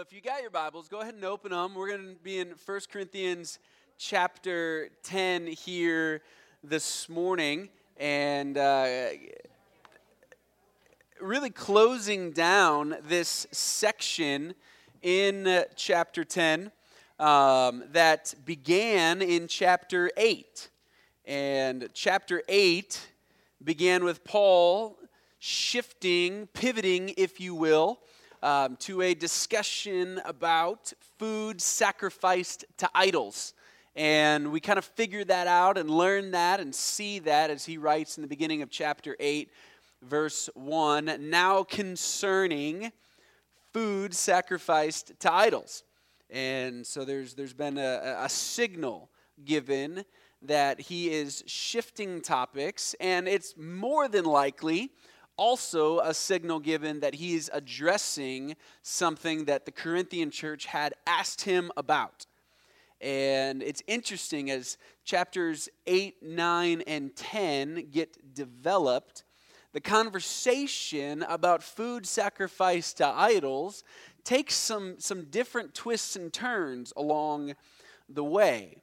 If you got your Bibles, go ahead and open them. We're going to be in 1 Corinthians chapter 10 here this morning. And uh, really closing down this section in chapter 10 um, that began in chapter 8. And chapter 8 began with Paul shifting, pivoting, if you will um, to a discussion about food sacrificed to idols. And we kind of figure that out and learn that and see that as he writes in the beginning of chapter 8, verse 1 now concerning food sacrificed to idols. And so there's, there's been a, a signal given that he is shifting topics, and it's more than likely also a signal given that he is addressing something that the Corinthian church had asked him about. And it's interesting as chapters 8, 9, and 10 get developed, the conversation about food sacrificed to idols takes some, some different twists and turns along the way.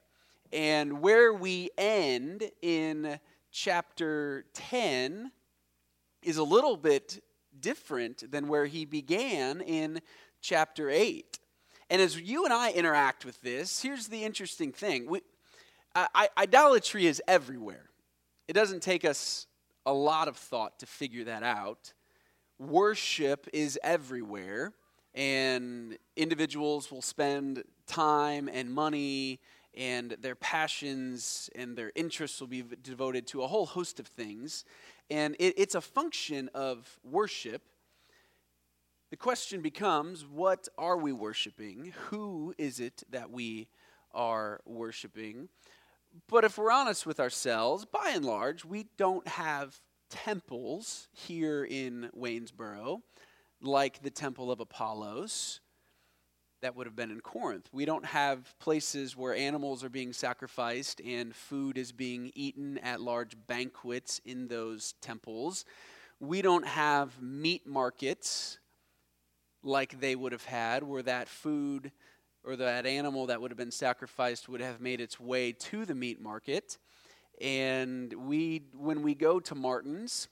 And where we end in chapter 10 is a little bit different than where he began in chapter 8. And as you and I interact with this, here's the interesting thing we, I, idolatry is everywhere. It doesn't take us a lot of thought to figure that out. Worship is everywhere, and individuals will spend time and money and their passions and their interests will be devoted to a whole host of things. And it, it's a function of worship. The question becomes what are we worshiping? Who is it that we are worshiping? But if we're honest with ourselves, by and large, we don't have temples here in Waynesboro like the Temple of Apollos that would have been in Corinth. We don't have places where animals are being sacrificed and food is being eaten at large banquets in those temples. We don't have meat markets like they would have had, where that food or that animal that would have been sacrificed would have made its way to the meat market. And we, when we go to Martin's,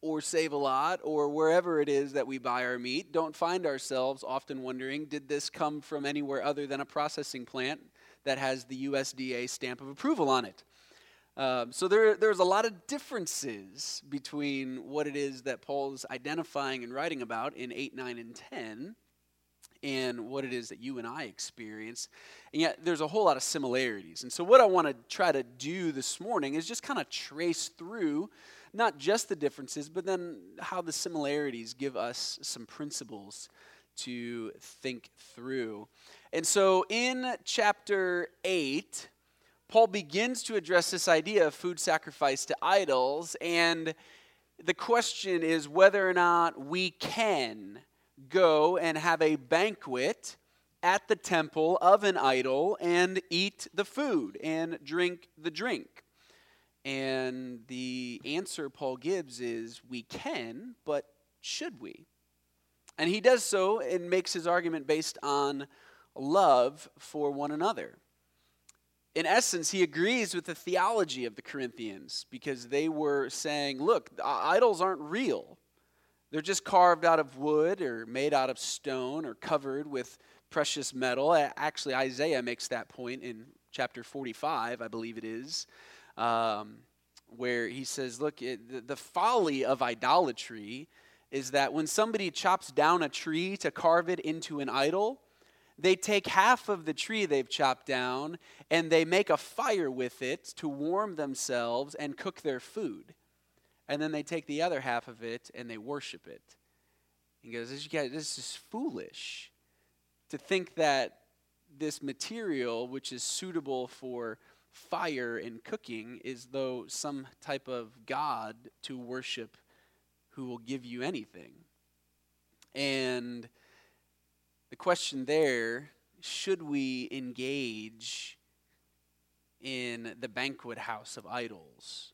or Save a Lot or wherever it is that we buy our meat don't find ourselves often wondering did this come from anywhere other than a processing plant that has the USDA stamp of approval on it. Um, so there, there's a lot of differences between what it is that Paul's identifying and writing about in 8, 9, and 10 and what it is that you and I experience. And yet there's a whole lot of similarities. And so what I want to try to do this morning is just kind of trace through not just the differences, but then how the similarities give us some principles to think through. And so in chapter 8, Paul begins to address this idea of food sacrifice to idols, and the question is whether or not we can go and have a banquet at the temple of an idol and eat the food and drink the drink. And the answer Paul gives is we can, but should we? And he does so and makes his argument based on love for one another. In essence, he agrees with the theology of the Corinthians because they were saying, look, uh, idols aren't real. They're just carved out of wood or made out of stone or covered with precious metal. Actually, Isaiah makes that point in chapter 45, I believe it is um, where he says, Look, it, the, folly of idolatry is that when somebody chops down a tree to carve it into an idol, they take half of the tree they've chopped down and they make a fire with it to warm themselves and cook their food. And then they take the other half of it and they worship it. He goes, This, this is foolish to think that this material, which is suitable for fire and cooking is though some type of God to worship who will give you anything. And the question there should we engage in the banquet house of idols?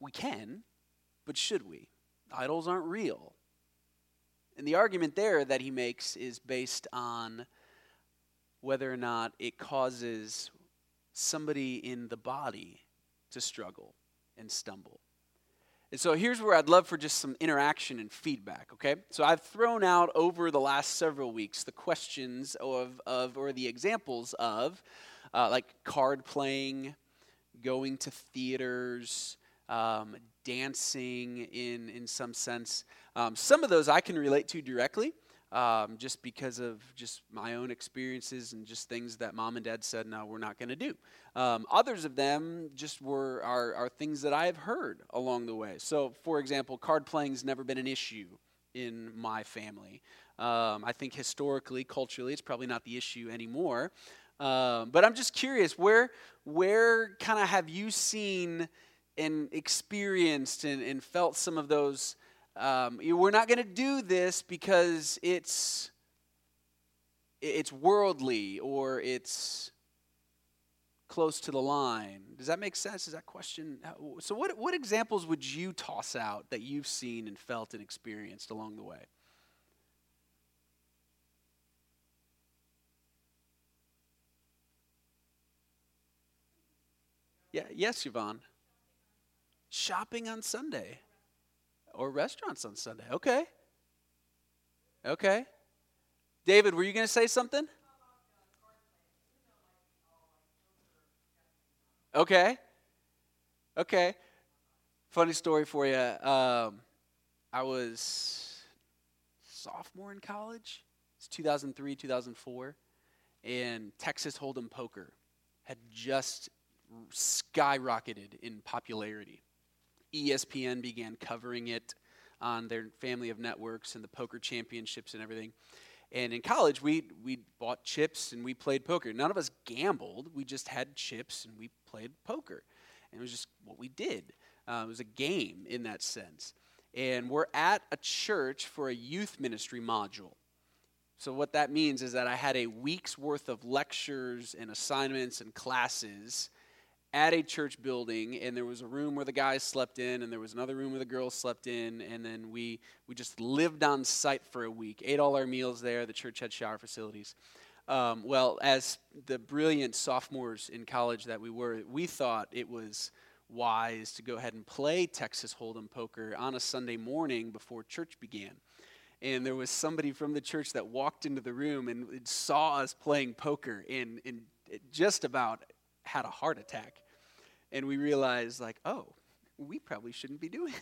We can, but should we? Idols aren't real. And the argument there that he makes is based on whether or not it causes somebody in the body to struggle and stumble. And so here's where I'd love for just some interaction and feedback, okay? So I've thrown out over the last several weeks the questions of, of or the examples of uh, like card playing, going to theaters, um, dancing in, in some sense. Um, some of those I can relate to directly um, just because of just my own experiences and just things that mom and dad said, no, we're not going to do. Um, others of them just were are, are things that I have heard along the way. So, for example, card playing has never been an issue in my family. Um, I think historically, culturally, it's probably not the issue anymore. Um, but I'm just curious, where where kind of have you seen and experienced and, and felt some of those? Um, we're not going to do this because it's it's worldly or it's close to the line. Does that make sense? Is that question? So, what, what examples would you toss out that you've seen and felt and experienced along the way? Yeah, yes, Yvonne. Shopping on Sunday or restaurants on Sunday. Okay. Okay. David, were you going to say something? Okay. Okay. Funny story for you. Um, I was sophomore in college. It's 2003, 2004. And Texas Hold'em Poker had just skyrocketed in popularity. ESPN began covering it on their family of networks and the poker championships and everything. And in college, we we bought chips and we played poker. None of us gambled. We just had chips and we played poker. And it was just what we did. Uh, it was a game in that sense. And we're at a church for a youth ministry module. So, what that means is that I had a week's worth of lectures and assignments and classes at a church building and there was a room where the guys slept in and there was another room where the girls slept in and then we we just lived on site for a week ate all our meals there the church had shower facilities. Um, well as the brilliant sophomores in college that we were we thought it was wise to go ahead and play texas hold'em poker on a sunday morning before church began. And there was somebody from the church that walked into the room and saw us playing poker and, and just about had a heart attack. And we realized, like, oh, we probably shouldn't be doing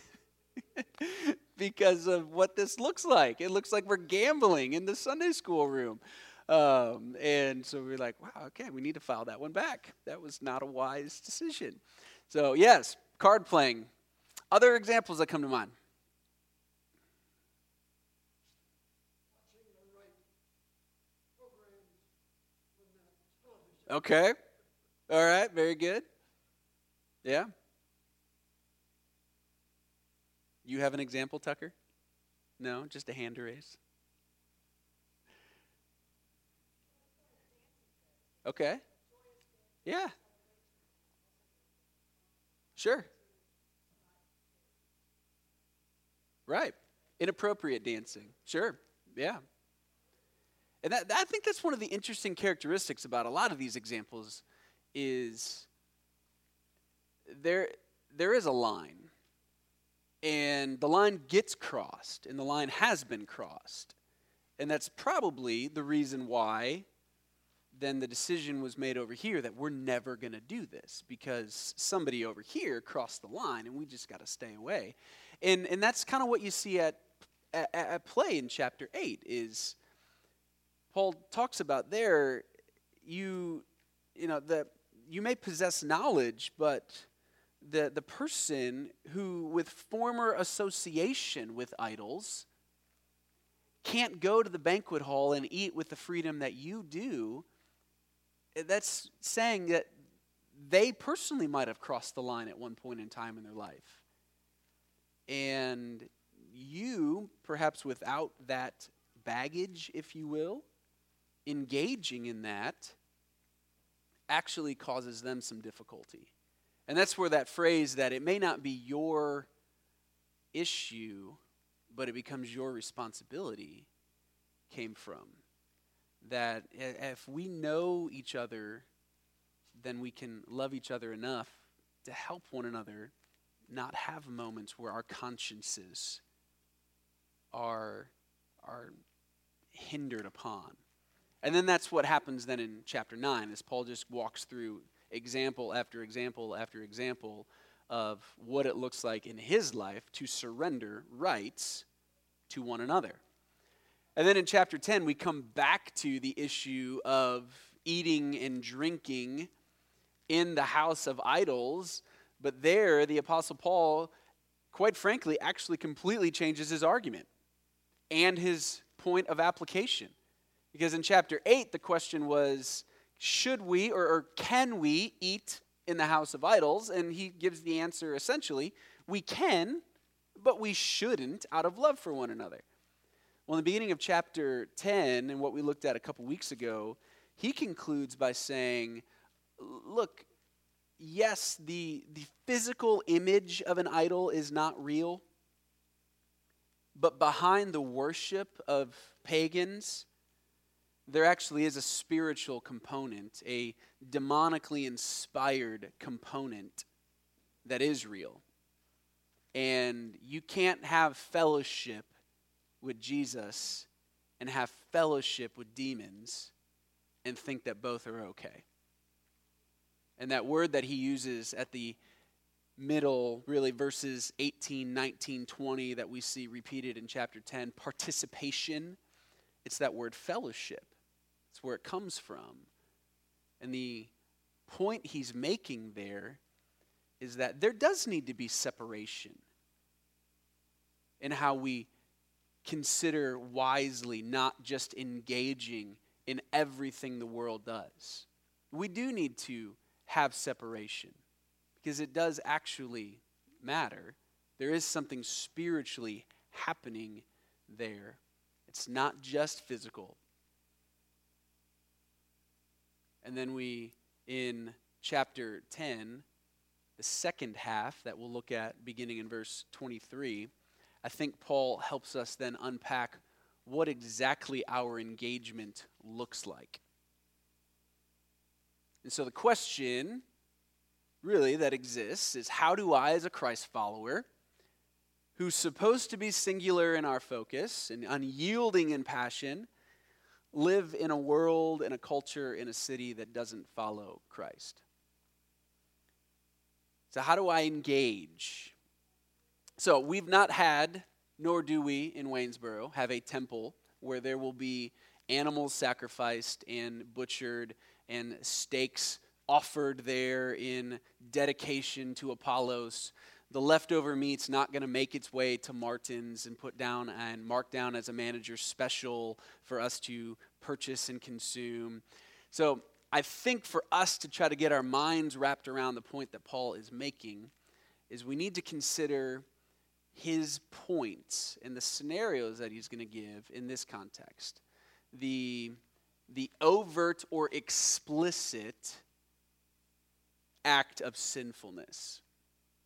it because of what this looks like. It looks like we're gambling in the Sunday school room. Um, and so we are like, wow, okay, we need to file that one back. That was not a wise decision. So, yes, card playing. Other examples that come to mind. Okay. All right, very good. Yeah. You have an example, Tucker? No, just a hand raise. Okay. Yeah. Sure. Right. Inappropriate dancing. Sure. Yeah. And that, I think that's one of the interesting characteristics about a lot of these examples is there there is a line and the line gets crossed and the line has been crossed and that's probably the reason why then the decision was made over here that we're never going to do this because somebody over here crossed the line and we just got to stay away. And and that's kind of what you see at, at, at play in chapter 8 is paul talks about there you you know the you may possess knowledge, but the, the person who, with former association with idols, can't go to the banquet hall and eat with the freedom that you do, that's saying that they personally might have crossed the line at one point in time in their life. And you, perhaps without that baggage, if you will, engaging in that actually causes them some difficulty. And that's where that phrase that it may not be your issue, but it becomes your responsibility came from. That if we know each other, then we can love each other enough to help one another not have moments where our consciences are, are hindered upon. And then that's what happens then in chapter 9 as Paul just walks through example after example after example of what it looks like in his life to surrender rights to one another. And then in chapter 10, we come back to the issue of eating and drinking in the house of idols. But there, the Apostle Paul, quite frankly, actually completely changes his argument and his point of application. Because in chapter 8, the question was should we or, or can we eat in the house of idols? And he gives the answer essentially we can, but we shouldn't out of love for one another. Well, in the beginning of chapter 10, and what we looked at a couple weeks ago, he concludes by saying, Look, yes, the, the physical image of an idol is not real, but behind the worship of pagans, there actually is a spiritual component, a demonically inspired component that is real. And you can't have fellowship with Jesus and have fellowship with demons and think that both are okay. And that word that he uses at the middle, really verses 18, 19, 20, that we see repeated in chapter 10, participation, it's that word fellowship. It's where it comes from. And the point he's making there is that there does need to be separation in how we consider wisely, not just engaging in everything the world does. We do need to have separation because it does actually matter. There is something spiritually happening there. It's not just physical, and then we, in chapter 10, the second half that we'll look at beginning in verse 23, I think Paul helps us then unpack what exactly our engagement looks like. And so the question really that exists is how do I, as a Christ follower, who's supposed to be singular in our focus and unyielding in passion, live in a world, in a culture, in a city that doesn't follow Christ. So, how do I engage? So, we've not had, nor do we in Waynesboro, have a temple where there will be animals sacrificed and butchered and steaks offered there in dedication to Apollos the leftover meat's not going to make its way to Martin's and put down and mark down as a manager special for us to purchase and consume. So I think for us to try to get our minds wrapped around the point that Paul is making is we need to consider his points and the scenarios that he's going to give in this context. The, the overt or explicit act of sinfulness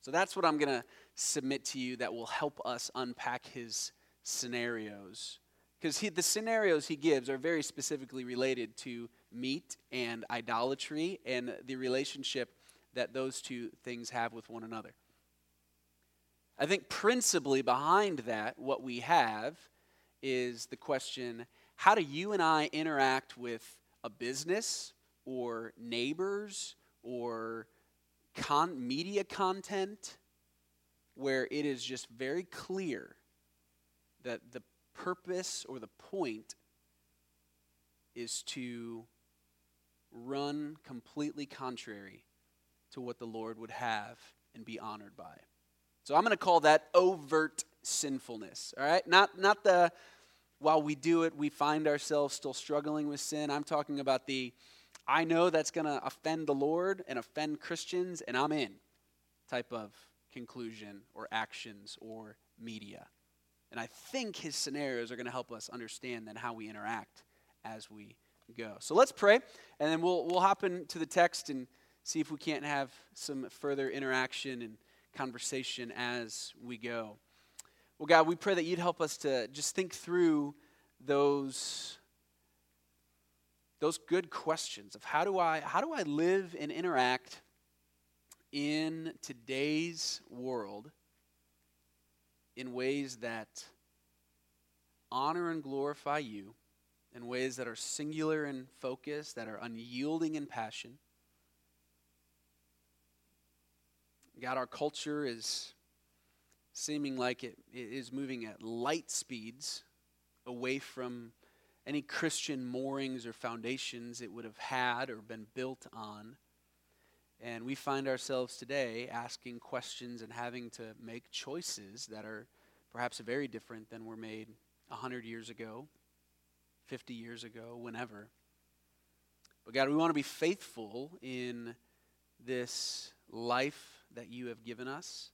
so that's what I'm going to submit to you that will help us unpack his scenarios. Because the scenarios he gives are very specifically related to meat and idolatry and the relationship that those two things have with one another. I think principally behind that, what we have is the question how do you and I interact with a business or neighbors or con- media content where it is just very clear that the purpose or the point is to run completely contrary to what the Lord would have and be honored by. So I'm going to call that overt sinfulness, all right? Not not the while we do it we find ourselves still struggling with sin. I'm talking about the I know that's going to offend the Lord and offend Christians, and I'm in type of conclusion or actions or media. And I think his scenarios are going to help us understand then how we interact as we go. So let's pray, and then we'll, we'll hop into the text and see if we can't have some further interaction and conversation as we go. Well, God, we pray that you'd help us to just think through those those good questions of how do I how do I live and interact in today's world in ways that honor and glorify you, in ways that are singular in focus, that are unyielding in passion. God, our culture is seeming like it is moving at light speeds away from any Christian moorings or foundations it would have had or been built on. And we find ourselves today asking questions and having to make choices that are perhaps very different than were made 100 years ago, 50 years ago, whenever. But God, we want to be faithful in this life that you have given us.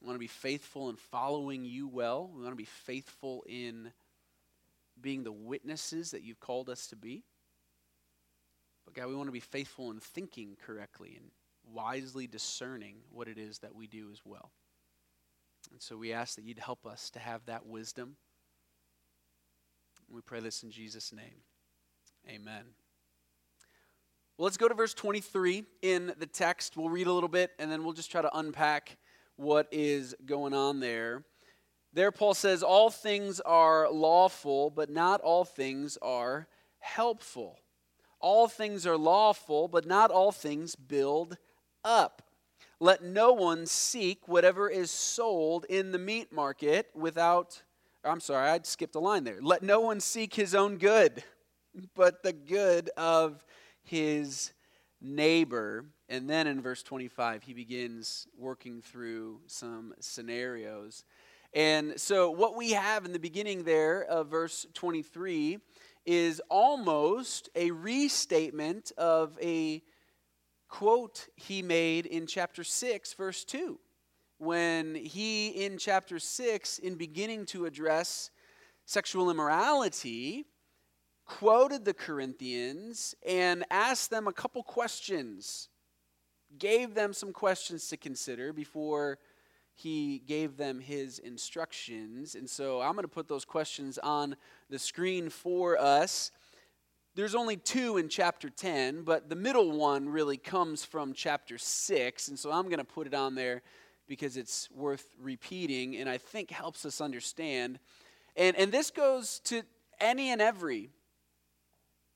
We want to be faithful in following you well. We want to be faithful in being the witnesses that you've called us to be. But God, we want to be faithful in thinking correctly and wisely discerning what it is that we do as well. And so we ask that you'd help us to have that wisdom. We pray this in Jesus' name. Amen. Well, let's go to verse 23 in the text. We'll read a little bit and then we'll just try to unpack what is going on there. There, Paul says, All things are lawful, but not all things are helpful. All things are lawful, but not all things build up. Let no one seek whatever is sold in the meat market without, I'm sorry, I skipped a line there. Let no one seek his own good, but the good of his neighbor. And then in verse 25, he begins working through some scenarios and so, what we have in the beginning there of verse 23 is almost a restatement of a quote he made in chapter 6, verse 2. When he, in chapter 6, in beginning to address sexual immorality, quoted the Corinthians and asked them a couple questions, gave them some questions to consider before he gave them his instructions. And so I'm going to put those questions on the screen for us. There's only two in chapter 10, but the middle one really comes from chapter 6. And so I'm going to put it on there because it's worth repeating and I think helps us understand. And, and this goes to any and every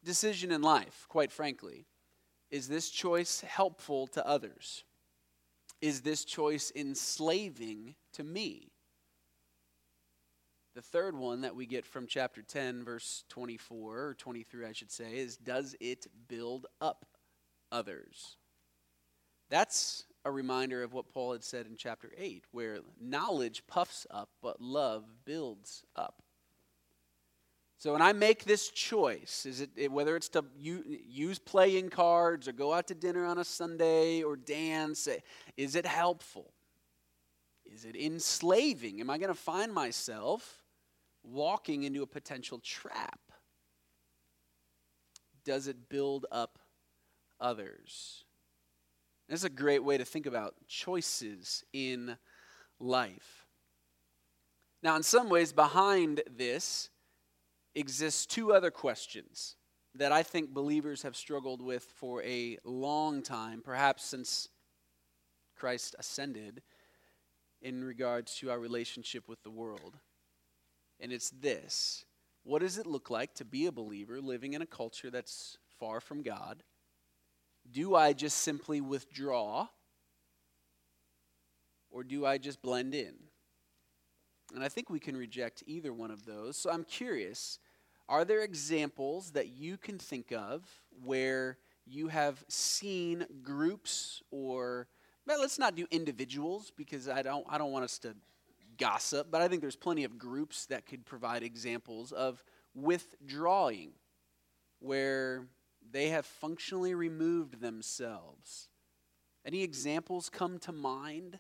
decision in life, quite frankly. Is this choice helpful to others? Is this choice enslaving to me? The third one that we get from chapter 10, verse 24, or 23, I should say, is Does it build up others? That's a reminder of what Paul had said in chapter 8, where knowledge puffs up, but love builds up. So when I make this choice, is it whether it's to use playing cards or go out to dinner on a Sunday or dance, eh, is it helpful? Is it enslaving? Am I going to find myself walking into a potential trap? Does it build up others? This is a great way to think about choices in life. Now, in some ways, behind this exists two other questions that I think believers have struggled with for a long time, perhaps since Christ ascended, in regards to our relationship with the world. And it's this What does it look like to be a believer living in a culture that's far from God? Do I just simply withdraw? Or do I just blend in? And I think we can reject either one of those. So I'm curious are there examples that you can think of where you have seen groups or let's not do individuals because I don't I don't want us to gossip, but I think there's plenty of groups that could provide examples of withdrawing where they have functionally removed themselves. Any examples come to mind?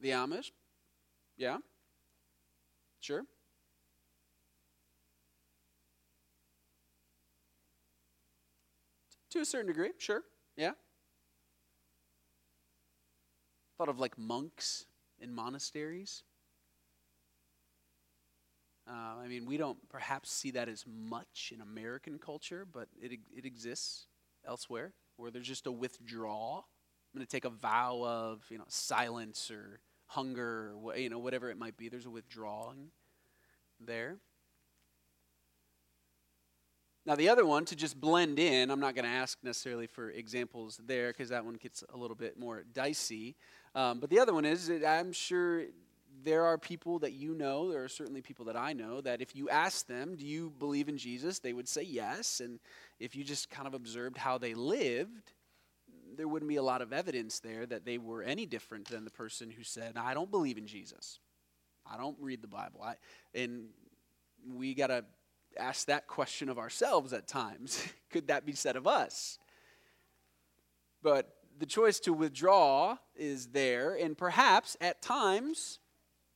The Amish? Yeah? Sure? To a certain degree, sure. Yeah? Thought of like monks in monasteries. Uh, I mean, we don't perhaps see that as much in American culture, but it, it exists elsewhere where there's just a withdrawal. I'm going to take a vow of, you know, silence or hunger or, you know, whatever it might be. There's a withdrawing there. Now, the other one, to just blend in, I'm not going to ask necessarily for examples there because that one gets a little bit more dicey. Um, but the other one is, I'm sure there are people that you know, there are certainly people that I know, that if you ask them, do you believe in Jesus, they would say yes. And if you just kind of observed how they lived, there wouldn't be a lot of evidence there that they were any different than the person who said, I don't believe in Jesus. I don't read the Bible. I, and we got to ask that question of ourselves at times. Could that be said of us? But the choice to withdraw is there, and perhaps at times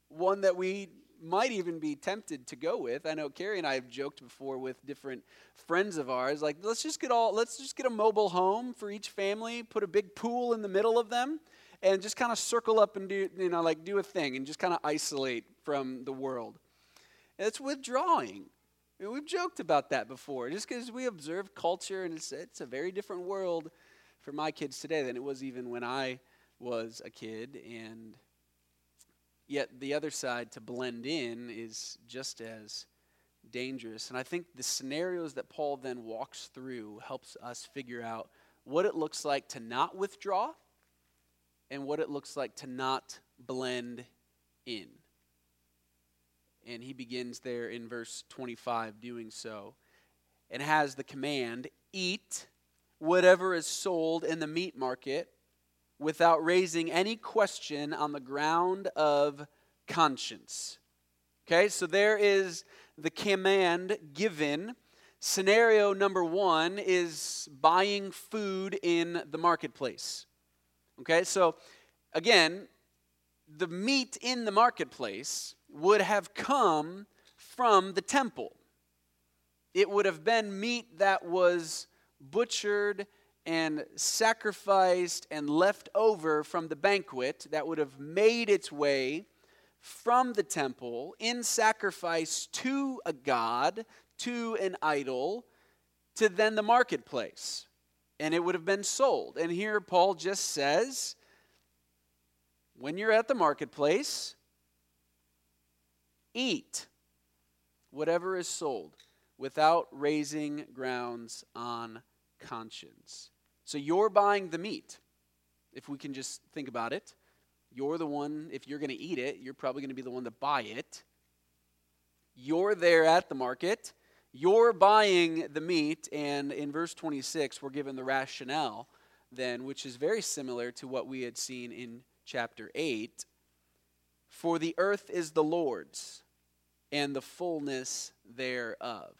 one that we might even be tempted to go with. I know Carrie and I have joked before with different friends of ours, like let's just get all let's just get a mobile home for each family, put a big pool in the middle of them, and just kind of circle up and do you know like do a thing and just kind of isolate from the world. It's withdrawing. I mean, we've joked about that before, just because we observe culture and it's it's a very different world for my kids today than it was even when I was a kid and Yet the other side, to blend in, is just as dangerous. And I think the scenarios that Paul then walks through helps us figure out what it looks like to not withdraw and what it looks like to not blend in. And he begins there in verse 25 doing so and has the command eat whatever is sold in the meat market without raising any question on the ground of conscience. Okay, so there is the command given. Scenario number one is buying food in the marketplace. Okay, so again, the meat in the marketplace would have come from the temple. It would have been meat that was butchered and sacrificed and left over from the banquet that would have made its way from the temple in sacrifice to a god, to an idol, to then the marketplace. And it would have been sold. And here Paul just says when you're at the marketplace, eat whatever is sold without raising grounds on conscience. So you're buying the meat, if we can just think about it. You're the one, if you're going to eat it, you're probably going to be the one to buy it. You're there at the market. You're buying the meat. And in verse 26, we're given the rationale then, which is very similar to what we had seen in chapter 8. For the earth is the Lord's, and the fullness thereof.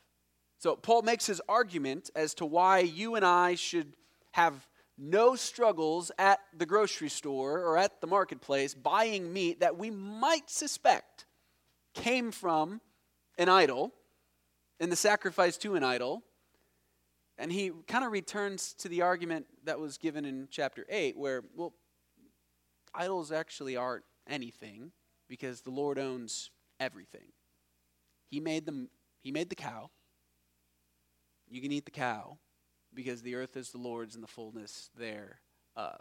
So Paul makes his argument as to why you and I should have no struggles at the grocery store or at the marketplace buying meat that we might suspect came from an idol and the sacrifice to an idol. And he kind of returns to the argument that was given in chapter 8, where, well, idols actually aren't anything because the Lord owns everything. He made them, he made the cow. You can eat the cow because the earth is the Lord's and the fullness thereof.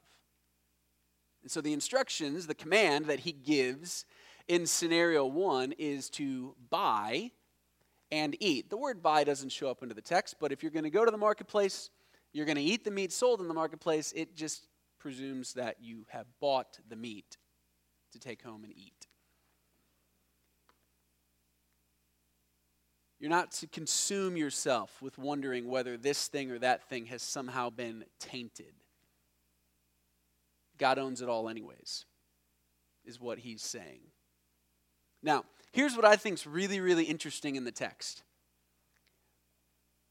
And so the instructions, the command that he gives in scenario one is to buy and eat. The word buy doesn't show up into the text, but if you're going to go to the marketplace, you're going to eat the meat sold in the marketplace, it just presumes that you have bought the meat to take home and eat. You're not to consume yourself with wondering whether this thing or that thing has somehow been tainted. God owns it all, anyways, is what he's saying. Now, here's what I think is really, really interesting in the text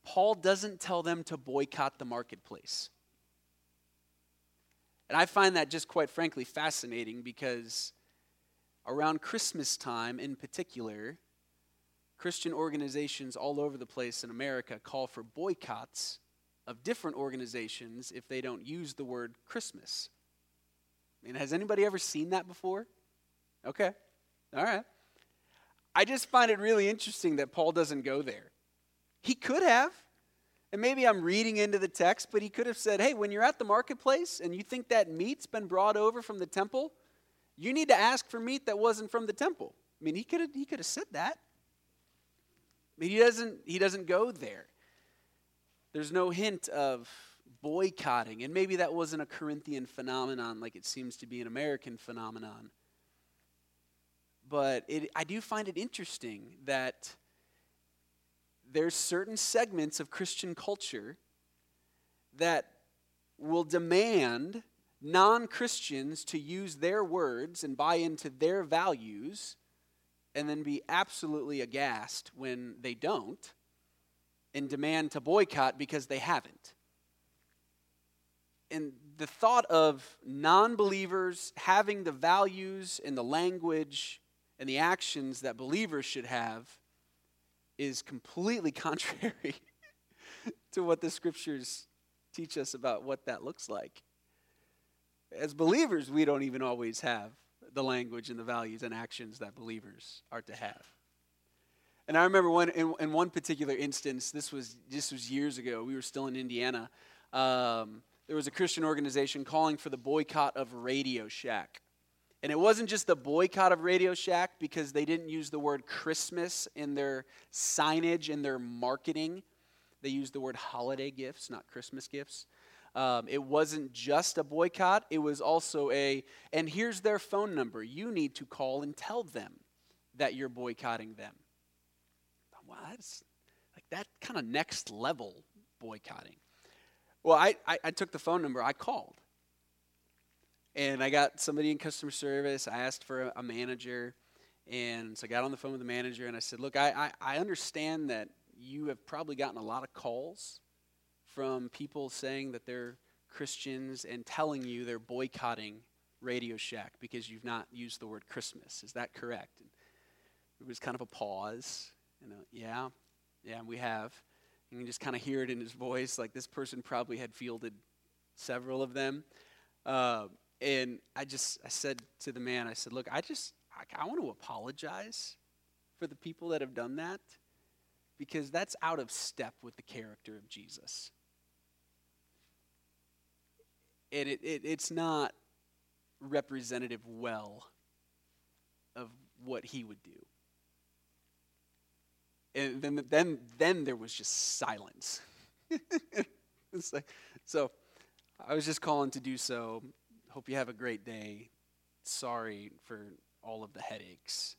Paul doesn't tell them to boycott the marketplace. And I find that just quite frankly fascinating because around Christmas time in particular, Christian organizations all over the place in America call for boycotts of different organizations if they don't use the word Christmas. I mean, has anybody ever seen that before? Okay. All right. I just find it really interesting that Paul doesn't go there. He could have. And maybe I'm reading into the text, but he could have said, hey, when you're at the marketplace and you think that meat's been brought over from the temple, you need to ask for meat that wasn't from the temple. I mean, he could have, he could have said that. He doesn't, he doesn't go there. There's no hint of boycotting. And maybe that wasn't a Corinthian phenomenon like it seems to be an American phenomenon. But it, I do find it interesting that there's certain segments of Christian culture that will demand non Christians to use their words and buy into their values and then be absolutely aghast when they don't and demand to boycott because they haven't. And the thought of non believers having the values and the language and the actions that believers should have is completely contrary to what the scriptures teach us about what that looks like. As believers, we don't even always have the language and the values and actions that believers are to have. And I remember one in, in one particular instance. This was this was years ago. We were still in Indiana. Um, there was a Christian organization calling for the boycott of Radio Shack. And it wasn't just the boycott of Radio Shack because they didn't use the word Christmas in their signage, in their marketing. They used the word holiday gifts, not Christmas gifts. Um, it wasn't just a boycott, it was also a, and here's their phone number. You need to call and tell them that you're boycotting them. Wow, that's like that kind of next level boycotting. Well, I, I, I took the phone number, I called. And I got somebody in customer service. I asked for a, a manager. And so I got on the phone with the manager and I said, Look, I, I, I understand that you have probably gotten a lot of calls from people saying that they're Christians and telling you they're boycotting Radio Shack because you've not used the word Christmas. Is that correct? And it was kind of a pause. You know, yeah, yeah, we have. You can just kind of hear it in his voice, like this person probably had fielded several of them. Uh, and I just, I said to the man, I said, look, I just, I, I want to apologize for the people that have done that because that's out of step with the character of Jesus and it, it, it's not representative well of what he would do. And then, then, then there was just silence. like, so I was just calling to do so. Hope you have a great day. Sorry for all of the headaches.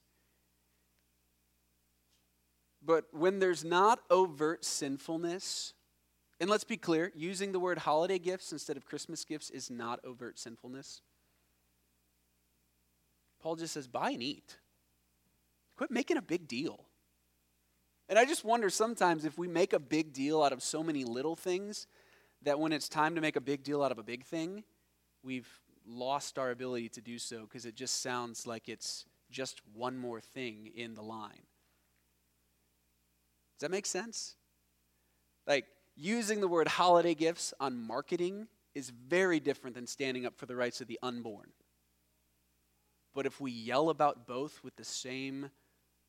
But when there's not overt sinfulness, and let's be clear using the word holiday gifts instead of Christmas gifts is not overt sinfulness. Paul just says, buy and eat. Quit making a big deal. And I just wonder sometimes if we make a big deal out of so many little things that when it's time to make a big deal out of a big thing, we've lost our ability to do so because it just sounds like it's just one more thing in the line. Does that make sense? Like, using the word holiday gifts on marketing is very different than standing up for the rights of the unborn. But if we yell about both with the same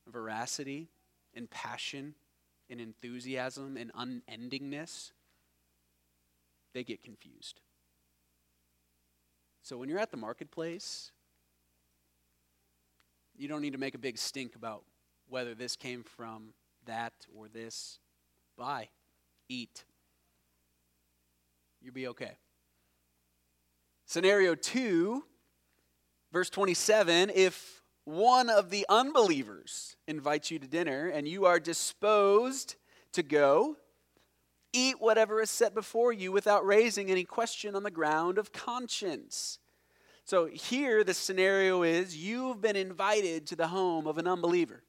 veracity and passion and enthusiasm and unendingness, they get confused. So when you're at the marketplace, you don't need to make a big stink about whether this came from that or this. Buy eat. You'll be okay. Scenario two, verse 27 if one of the unbelievers invites you to dinner and you are disposed to go, eat whatever is set before you without raising any question on the ground of conscience. So here, the scenario is you've been invited to the home of an unbeliever.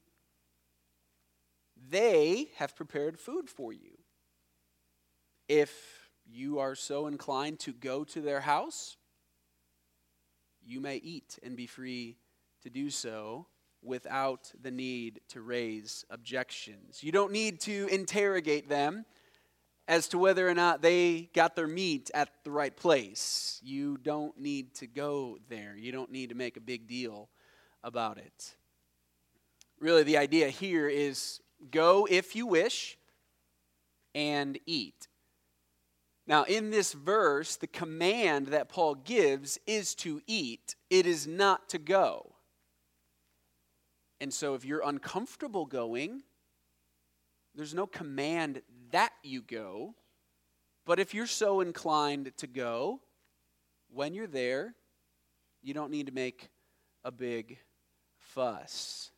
They have prepared food for you. If you are so inclined to go to their house, you may eat and be free to do so without the need to raise objections. You don't need to interrogate them as to whether or not they got their meat at the right place. You don't need to go there, you don't need to make a big deal about it. Really, the idea here is go if you wish and eat. Now, in this verse, the command that Paul gives is to eat, it is not to go. And so, if you're uncomfortable going, there's no command that you go. But if you're so inclined to go, when you're there, you don't need to make a big fuss.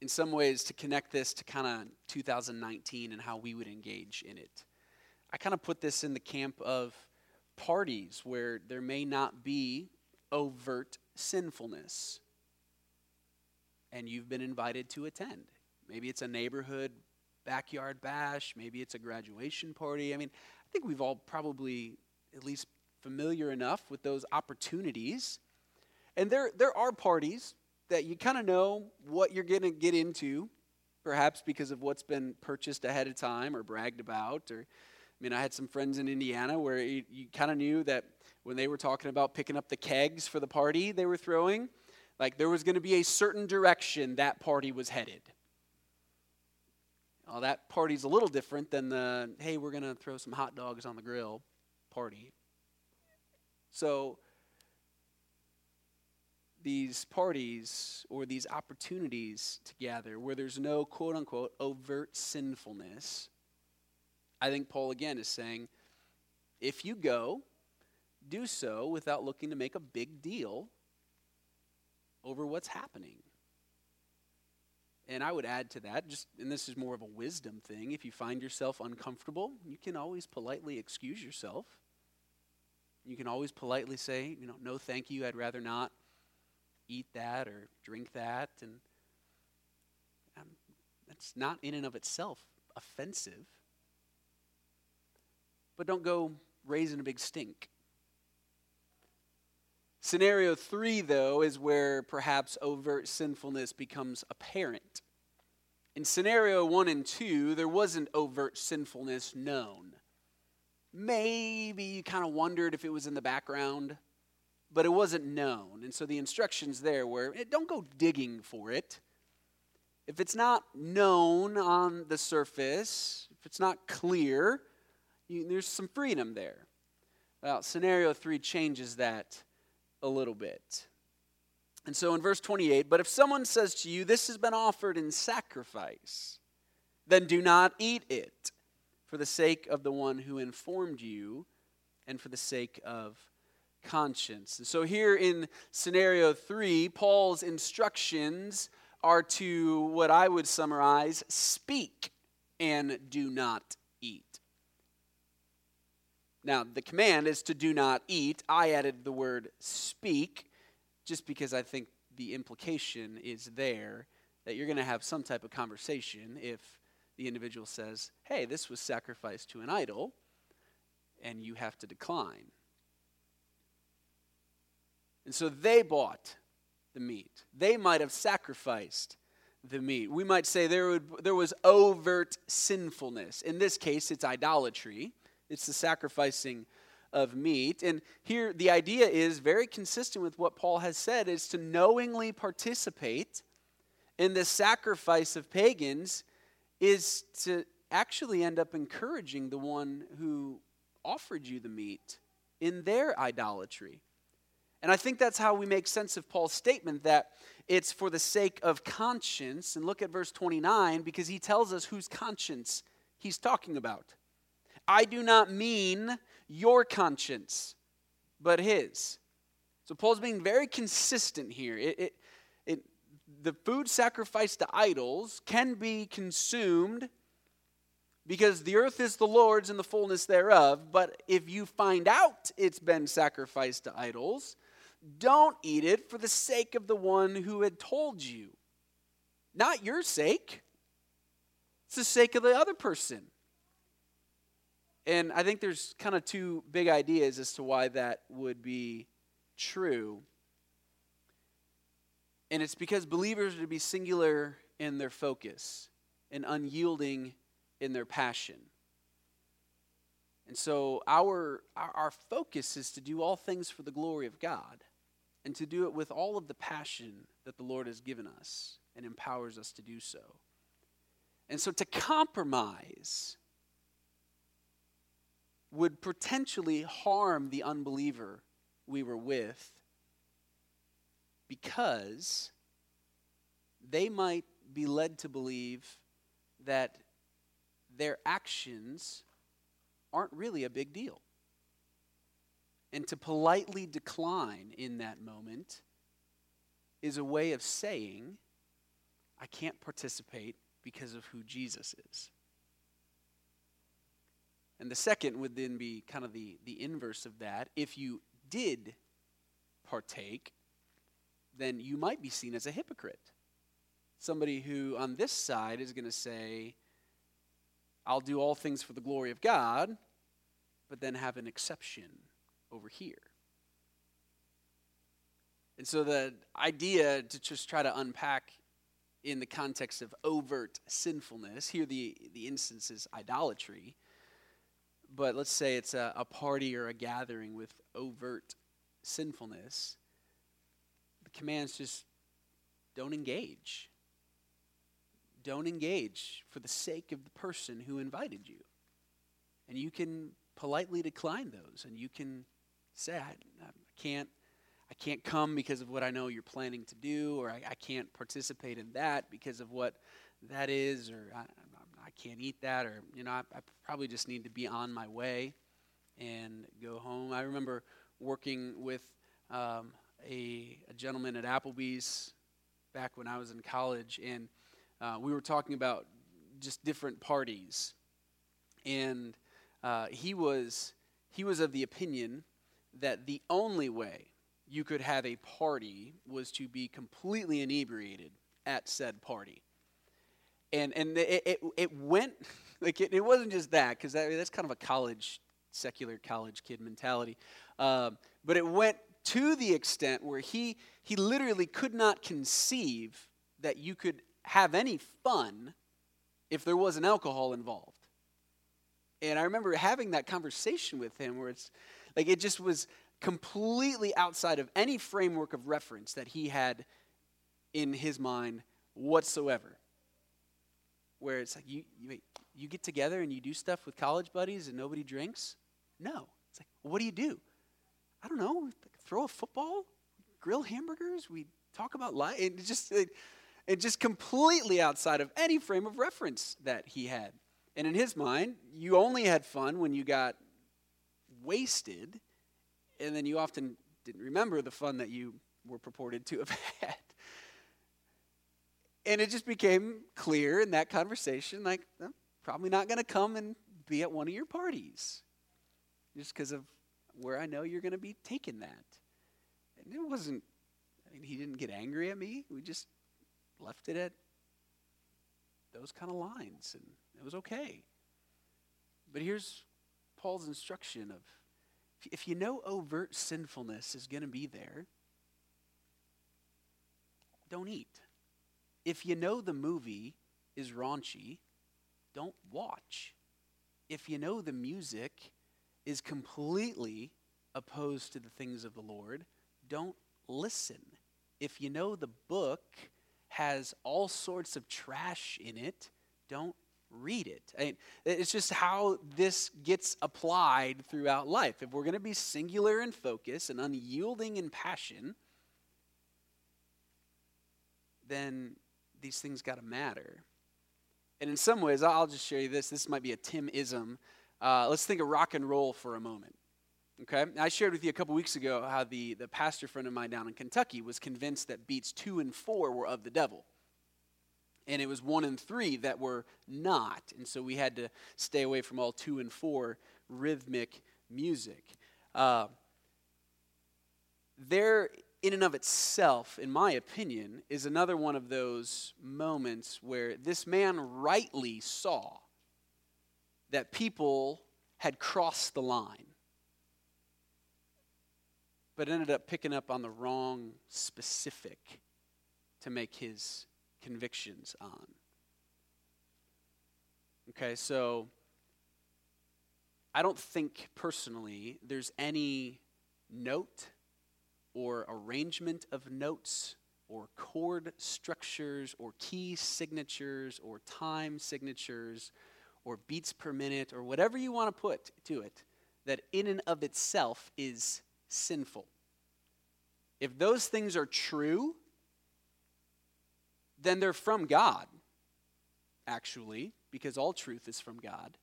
In some ways, to connect this to kind of 2019 and how we would engage in it, I kind of put this in the camp of parties where there may not be overt sinfulness and you've been invited to attend. Maybe it's a neighborhood backyard bash, maybe it's a graduation party. I mean, I think we've all probably at least familiar enough with those opportunities. And there there are parties that you kind of know what you're going to get into, perhaps because of what's been purchased ahead of time or bragged about or I mean, I had some friends in Indiana where you, you kind of knew that when they were talking about picking up the kegs for the party they were throwing, like there was going to be a certain direction that party was headed. Well, that party's a little different than the, hey, we're going to throw some hot dogs on the grill party. So, these parties or these opportunities to gather where there's no quote unquote overt sinfulness, I think Paul again is saying if you go, do so without looking to make a big deal over what's happening. And I would add to that, just and this is more of a wisdom thing, if you find yourself uncomfortable, you can always politely excuse yourself. You can always politely say, you know, no thank you, I'd rather not eat that or drink that and um, that's not in and of itself offensive. But don't go raising a big stink. Scenario three, though, is where perhaps overt sinfulness becomes apparent. In scenario one and two, there wasn't overt sinfulness known. Maybe you kind of wondered if it was in the background, but it wasn't known. And so the instructions there were eh, don't go digging for it. If it's not known on the surface, if it's not clear, you, there's some freedom there. Well, scenario three changes that a little bit. And so in verse 28, but if someone says to you, This has been offered in sacrifice, then do not eat it for the sake of the one who informed you and for the sake of conscience. And so here in scenario three, Paul's instructions are to what I would summarize speak and do not eat. Now, the command is to do not eat. I added the word speak just because I think the implication is there that you're going to have some type of conversation if the individual says, hey, this was sacrificed to an idol, and you have to decline. And so they bought the meat. They might have sacrificed the meat. We might say there, would, there was overt sinfulness. In this case, it's idolatry. It's the sacrificing of meat. And here the idea is very consistent with what Paul has said is to knowingly participate in the sacrifice of pagans is to actually end up encouraging the one who offered you the meat in their idolatry. And I think that's how we make sense of Paul's statement that it's for the sake of conscience. And look at verse 29 because he tells us whose conscience he's talking about. I do not mean your conscience, but his. So Paul's being very consistent here. It, it, it, the food sacrificed to idols can be consumed because the earth is the Lord's and the fullness thereof. But if you find out it's been sacrificed to idols, don't eat it for the sake of the one who had told you. Not your sake, it's the sake of the other person. And I think there's kind of two big ideas as to why that would be true. And it's because believers are to be singular in their focus and unyielding in their passion. And so our, our, focus is to do all things for the glory of God and to do it with all of the passion that the Lord has given us and empowers us to do so. And so to compromise would potentially harm the unbeliever we were with because they might be led to believe that their actions aren't really a big deal. And to politely decline in that moment is a way of saying, I can't participate because of who Jesus is. And the second would then be kind of the, the inverse of that. If you did partake, then you might be seen as a hypocrite. Somebody who on this side is going to say, I'll do all things for the glory of God, but then have an exception over here. And so the idea to just try to unpack in the context of overt sinfulness, here the, the instance is idolatry, but let's say it's a, a party or a gathering with overt sinfulness, the commands just don't engage. Don't engage for the sake of the person who invited you. And you can politely decline those and you can say, I, I can't. I can't come because of what I know you're planning to do, or I, I can't participate in that because of what that is, or I, I can't eat that, or you know, I, I probably just need to be on my way and go home. I remember working with um, a, a, gentleman at Applebee's back when I was in college, and uh, we were talking about just different parties, and uh, he was he was of the opinion that the only way you could have a party was to be completely inebriated at said party and and it it, it went like it, it wasn't just that because that, that's kind of a college secular college kid mentality, uh, but it went to the extent where he he literally could not conceive that you could have any fun if there wasn't alcohol involved. And I remember having that conversation with him where it's like it just was completely outside of any framework of reference that he had in his mind whatsoever where it's like you, you, you get together and you do stuff with college buddies and nobody drinks? No. It's like, what do you do? I don't know. Throw a football, grill hamburgers. We talk about life. It just, it, it just completely outside of any frame of reference that he had. And in his mind, you only had fun when you got wasted, and then you often didn't remember the fun that you were purported to have had. And it just became clear in that conversation like, I'm probably not going to come and be at one of your parties just because of where I know you're going to be taking that. And it wasn't, I mean, he didn't get angry at me. We just left it at those kind of lines, and it was okay. But here's Paul's instruction of if you know overt sinfulness is going to be there, don't eat if you know the movie is raunchy, don't watch. If you know the music is completely opposed to the things of the Lord, don't listen. If you know the book has all sorts of trash in it, don't read it. I mean, it's just how this gets applied throughout life. If we're going to be singular in focus and unyielding in passion, then these things got to matter. And in some ways, I'll just show you this. This might be a Tim ism. Uh, let's think of rock and roll for a moment. Okay? I shared with you a couple weeks ago how the, the pastor friend of mine down in Kentucky was convinced that beats two and four were of the devil. And it was one and three that were not. And so we had to stay away from all two and four rhythmic music. Uh, there in and of itself, in my opinion, is another one of those moments where this man rightly saw that people had crossed the line, but ended up picking up on the wrong specific to make his convictions on. Okay, so I don't think personally there's any note or arrangement of notes or chord structures or key signatures or time signatures or beats per minute or whatever you want to put to it that in and of itself is sinful. If those things are true, then they're from God, actually, because all truth is from God.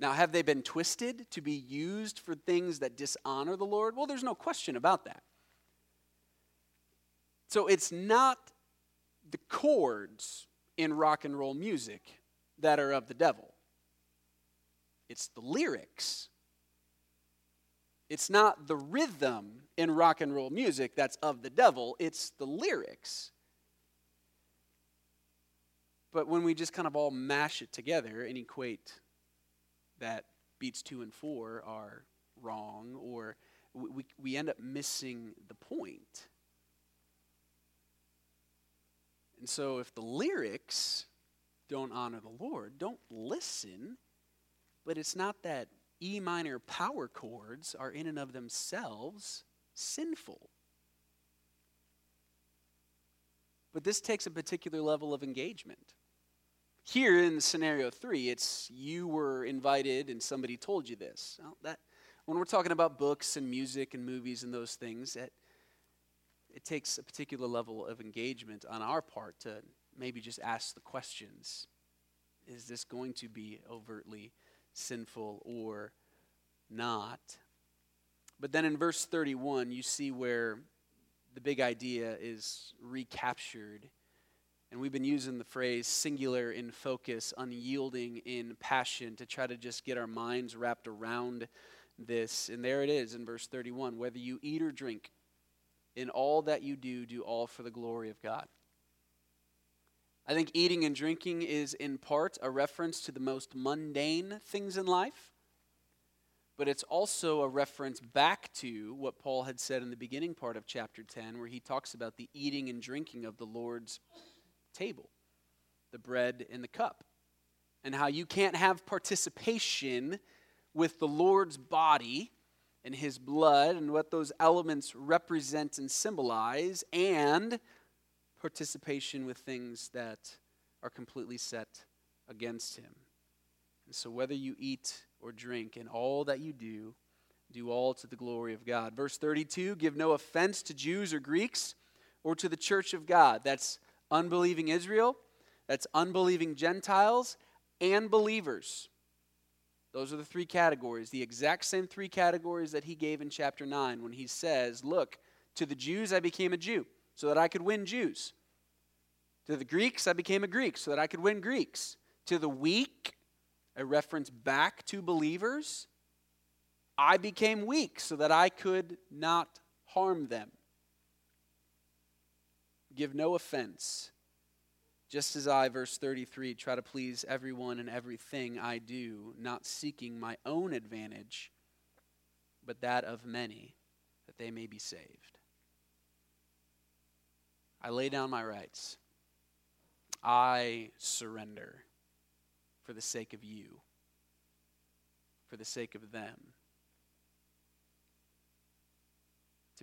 Now, have they been twisted to be used for things that dishonor the Lord? Well, there's no question about that. So it's not the chords in rock and roll music that are of the devil, it's the lyrics. It's not the rhythm in rock and roll music that's of the devil, it's the lyrics. But when we just kind of all mash it together and equate that beats two and four are wrong, or we, we end up missing the point. And so, if the lyrics don't honor the Lord, don't listen. But it's not that E minor power chords are in and of themselves sinful. But this takes a particular level of engagement. Here in scenario three, it's you were invited and somebody told you this. Well, that, when we're talking about books and music and movies and those things, it, it takes a particular level of engagement on our part to maybe just ask the questions Is this going to be overtly sinful or not? But then in verse 31, you see where the big idea is recaptured and we've been using the phrase singular in focus, unyielding in passion to try to just get our minds wrapped around this. And there it is in verse 31 whether you eat or drink, in all that you do, do all for the glory of God. I think eating and drinking is in part a reference to the most mundane things in life, but it's also a reference back to what Paul had said in the beginning part of chapter 10, where he talks about the eating and drinking of the Lord's table, the bread and the cup, and how you can't have participation with the Lord's body and his blood and what those elements represent and symbolize, and participation with things that are completely set against him. And so, whether you eat or drink, and all that you do, do all to the glory of God. Verse 32 give no offense to Jews or Greeks or to the church of God. That's unbelieving Israel, that's unbelieving Gentiles, and believers. Those are the three categories, the exact same three categories that he gave in chapter 9 when he says, Look, to the Jews I became a Jew so that I could win Jews. To the Greeks I became a Greek so that I could win Greeks. To the weak, a reference back to believers, I became weak so that I could not harm them. Give no offense. Just as I, verse 33, try to please everyone and everything I do, not seeking my own advantage, but that of many, that they may be saved. I lay down my rights. I surrender for the sake of you, for the sake of them.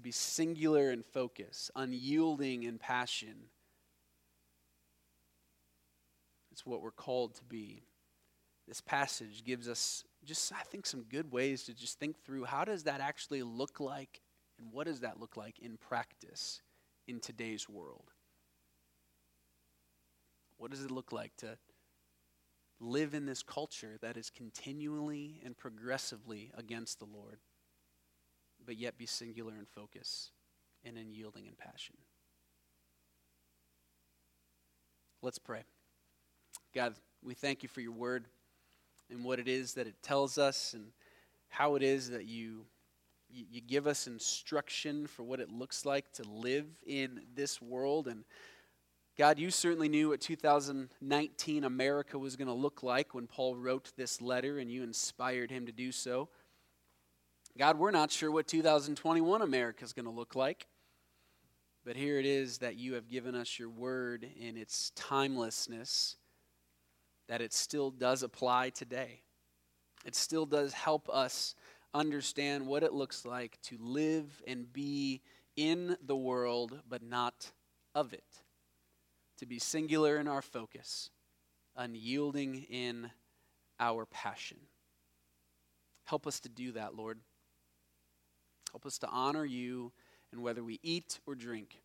To be singular in focus, unyielding in passion. It's what we're called to be. This passage gives us just, I think, some good ways to just think through how does that actually look like and what does that look like in practice in today's world? What does it look like to live in this culture that is continually and progressively against the Lord? But yet be singular in focus and in yielding and passion. Let's pray. God, we thank you for your word and what it is that it tells us and how it is that you, you give us instruction for what it looks like to live in this world. And God, you certainly knew what 2019 America was going to look like when Paul wrote this letter, and you inspired him to do so. God, we're not sure what 2021 America is going to look like. But here it is that you have given us your word in its timelessness, that it still does apply today. It still does help us understand what it looks like to live and be in the world, but not of it. To be singular in our focus, unyielding in our passion. Help us to do that, Lord. Help us to honor you, and whether we eat or drink,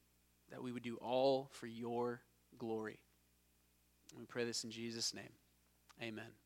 that we would do all for your glory. we pray this in Jesus' name. Amen.